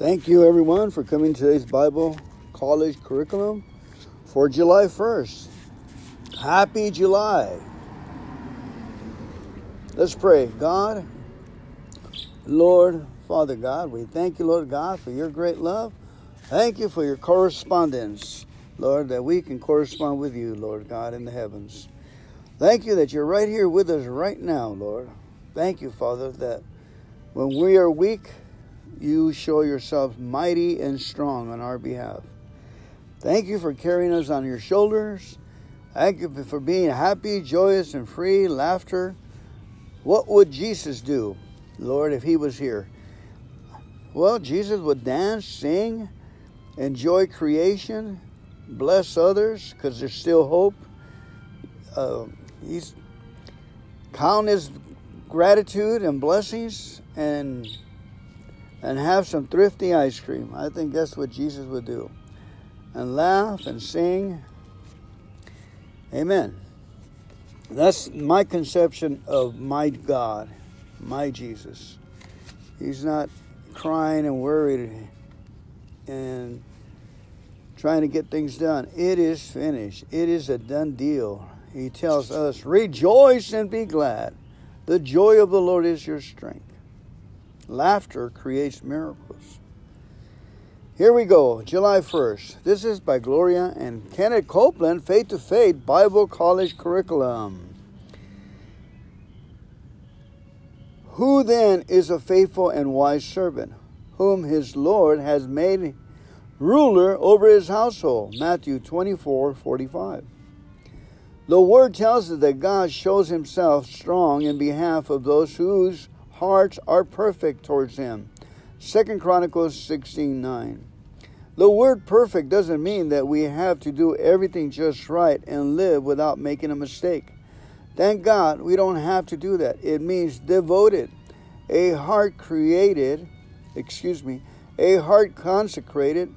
Thank you, everyone, for coming to today's Bible College curriculum for July 1st. Happy July. Let's pray. God, Lord, Father God, we thank you, Lord God, for your great love. Thank you for your correspondence, Lord, that we can correspond with you, Lord God, in the heavens. Thank you that you're right here with us right now, Lord. Thank you, Father, that when we are weak, you show yourself mighty and strong on our behalf. Thank you for carrying us on your shoulders. Thank you for being happy, joyous, and free, laughter. What would Jesus do, Lord, if he was here? Well, Jesus would dance, sing, enjoy creation, bless others because there's still hope. Uh, he's count his gratitude and blessings and and have some thrifty ice cream. I think that's what Jesus would do. And laugh and sing. Amen. That's my conception of my God, my Jesus. He's not crying and worried and trying to get things done. It is finished, it is a done deal. He tells us, Rejoice and be glad. The joy of the Lord is your strength. Laughter creates miracles. Here we go, July 1st. This is by Gloria and Kenneth Copeland, Faith to Faith Bible College Curriculum. Who then is a faithful and wise servant, whom his Lord has made ruler over his household? Matthew 24 45. The word tells us that God shows himself strong in behalf of those whose hearts are perfect towards him. Second Chronicles 16 9. The word perfect doesn't mean that we have to do everything just right and live without making a mistake. Thank God we don't have to do that. It means devoted, a heart created, excuse me, a heart consecrated,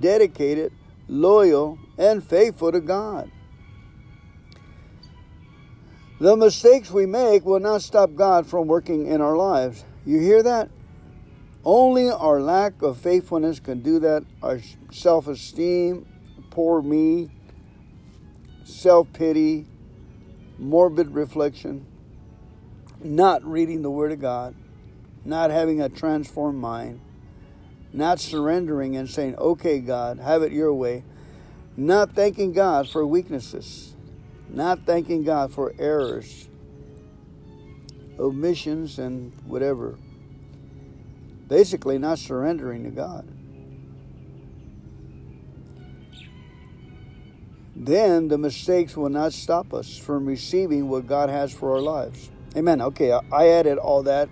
dedicated, loyal, and faithful to God. The mistakes we make will not stop God from working in our lives. You hear that? Only our lack of faithfulness can do that. Our self esteem, poor me, self pity, morbid reflection, not reading the Word of God, not having a transformed mind, not surrendering and saying, okay, God, have it your way, not thanking God for weaknesses not thanking God for errors, omissions, and whatever. Basically, not surrendering to God. Then the mistakes will not stop us from receiving what God has for our lives. Amen. Okay, I added all that.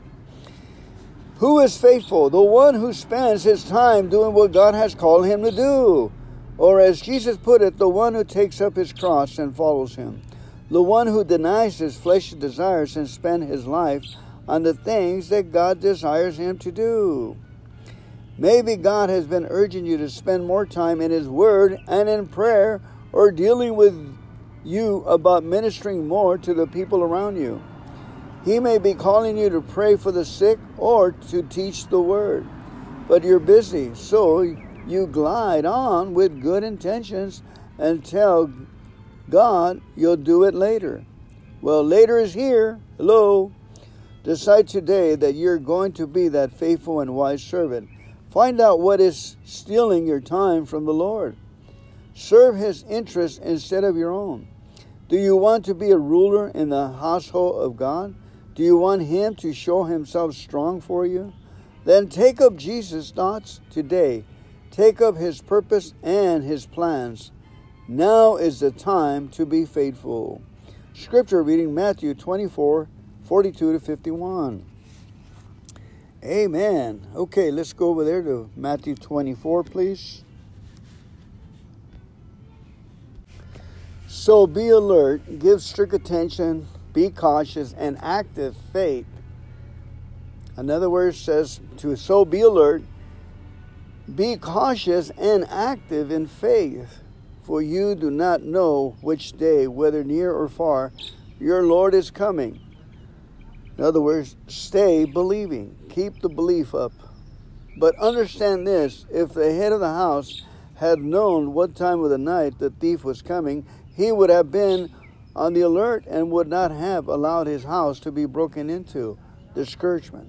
Who is faithful? The one who spends his time doing what God has called him to do. Or, as Jesus put it, the one who takes up his cross and follows him. The one who denies his fleshly desires and spends his life on the things that God desires him to do. Maybe God has been urging you to spend more time in His Word and in prayer or dealing with you about ministering more to the people around you. He may be calling you to pray for the sick or to teach the Word, but you're busy, so you glide on with good intentions and tell God you'll do it later. Well, later is here. Hello. Decide today that you're going to be that faithful and wise servant. Find out what is stealing your time from the Lord. Serve His interests instead of your own. Do you want to be a ruler in the household of God? Do you want Him to show Himself strong for you? Then take up Jesus' thoughts today Take up his purpose and his plans. Now is the time to be faithful. Scripture reading Matthew 24 42 to 51. Amen. Okay, let's go over there to Matthew 24, please. So be alert, give strict attention, be cautious, and active faith. Another word says to so be alert, be cautious and active in faith, for you do not know which day, whether near or far, your Lord is coming. In other words, stay believing. Keep the belief up. But understand this if the head of the house had known what time of the night the thief was coming, he would have been on the alert and would not have allowed his house to be broken into. Discouragement.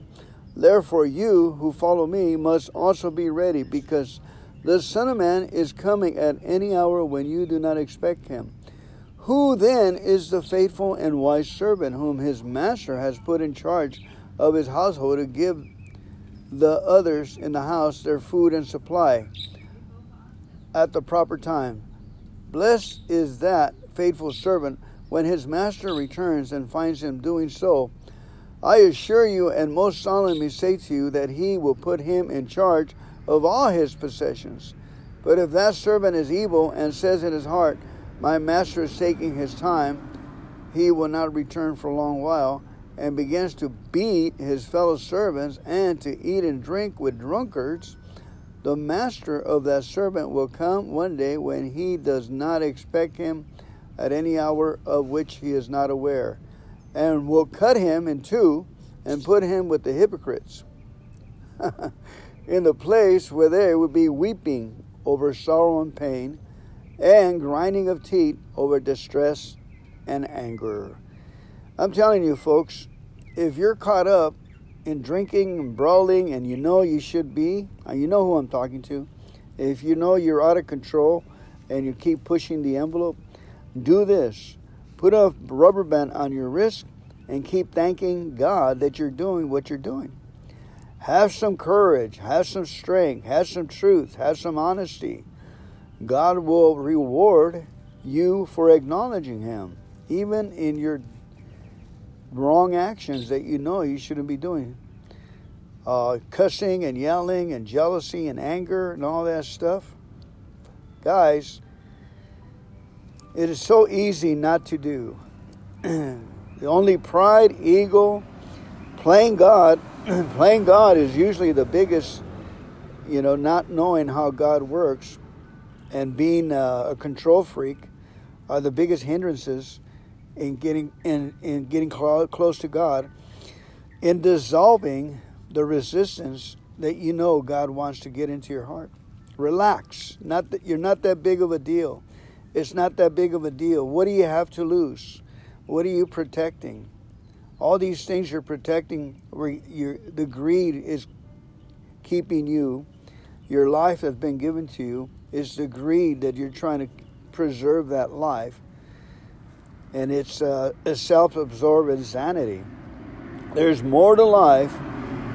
Therefore, you who follow me must also be ready, because the Son of Man is coming at any hour when you do not expect him. Who then is the faithful and wise servant whom his master has put in charge of his household to give the others in the house their food and supply at the proper time? Blessed is that faithful servant when his master returns and finds him doing so. I assure you and most solemnly say to you that he will put him in charge of all his possessions. But if that servant is evil and says in his heart, My master is taking his time, he will not return for a long while, and begins to beat his fellow servants and to eat and drink with drunkards, the master of that servant will come one day when he does not expect him at any hour of which he is not aware, and will cut him in two and put him with the hypocrites in the place where there will be weeping over sorrow and pain, and grinding of teeth over distress and anger. I'm telling you, folks, if you're caught up in drinking and brawling and you know you should be, uh, you know who I'm talking to, if you know you're out of control and you keep pushing the envelope, do this. Put a rubber band on your wrist and keep thanking God that you're doing what you're doing. Have some courage, have some strength, have some truth, have some honesty. God will reward you for acknowledging Him, even in your wrong actions that you know you shouldn't be doing. Uh, cussing and yelling and jealousy and anger and all that stuff. Guys, it is so easy not to do. the only pride, ego, playing God, playing God is usually the biggest, you know, not knowing how God works and being a, a control freak are the biggest hindrances in getting in, in getting close to God, in dissolving the resistance that you know God wants to get into your heart. Relax. Not that you're not that big of a deal. It's not that big of a deal. What do you have to lose? What are you protecting? All these things you're protecting, the greed is keeping you. Your life that's been given to you It's the greed that you're trying to preserve that life. And it's uh, a self absorbed insanity. There's more to life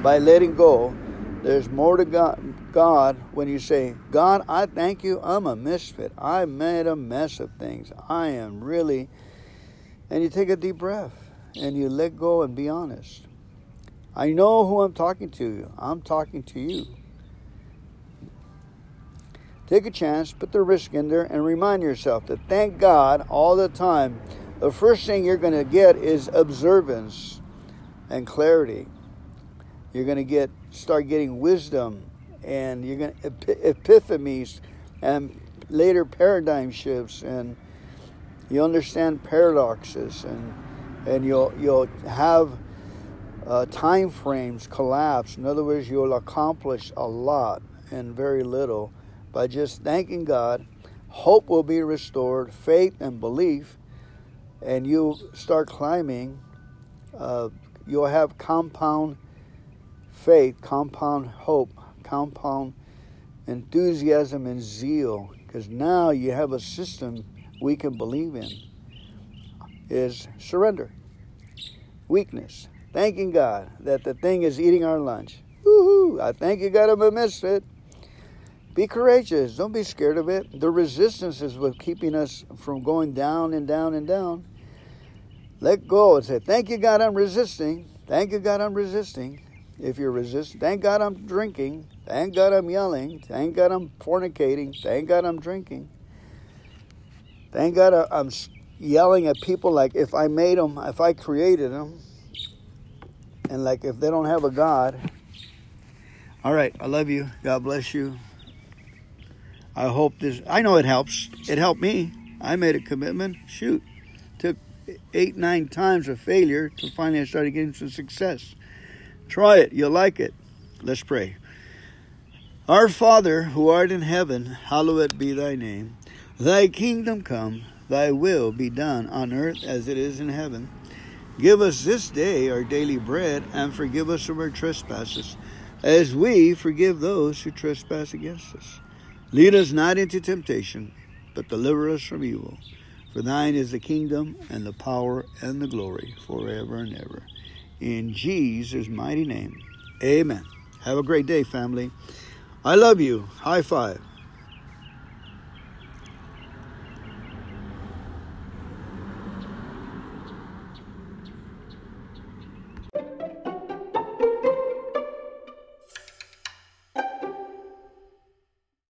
by letting go. There's more to God God when you say, God, I thank you, I'm a misfit. I made a mess of things. I am really. And you take a deep breath and you let go and be honest. I know who I'm talking to. I'm talking to you. Take a chance, put the risk in there, and remind yourself that thank God all the time. The first thing you're going to get is observance and clarity. You're going to get start getting wisdom and you're going to epiphanies and later paradigm shifts and you understand paradoxes and and you'll you'll have uh, time frames collapse. In other words you'll accomplish a lot and very little by just thanking god. Hope will be restored faith and belief and you'll start climbing uh, you'll have compound faith compound hope compound enthusiasm and zeal. Because now you have a system we can believe in is surrender weakness thanking god that the thing is eating our lunch. Woo-hoo, i thank you god i'm a misfit be courageous. Don't be scared of it. The resistance is what's keeping us from going down and down and down. Let go and say thank you god i'm resisting. Thank you god i'm resisting if you're resisting thank god i'm drinking Thank God I'm yelling. Thank God I'm fornicating. Thank God I'm drinking. Thank God I'm yelling at people like if I made them, if I created them, and like if they don't have a God. All right, I love you. God bless you. I hope this, I know it helps. It helped me. I made a commitment. Shoot. Took eight, nine times of failure to finally I started getting some success. Try it. You'll like it. Let's pray. Our Father, who art in heaven, hallowed be thy name. Thy kingdom come, thy will be done on earth as it is in heaven. Give us this day our daily bread, and forgive us of our trespasses, as we forgive those who trespass against us. Lead us not into temptation, but deliver us from evil. For thine is the kingdom, and the power, and the glory, forever and ever. In Jesus' mighty name, amen. Have a great day, family. I love you. High five.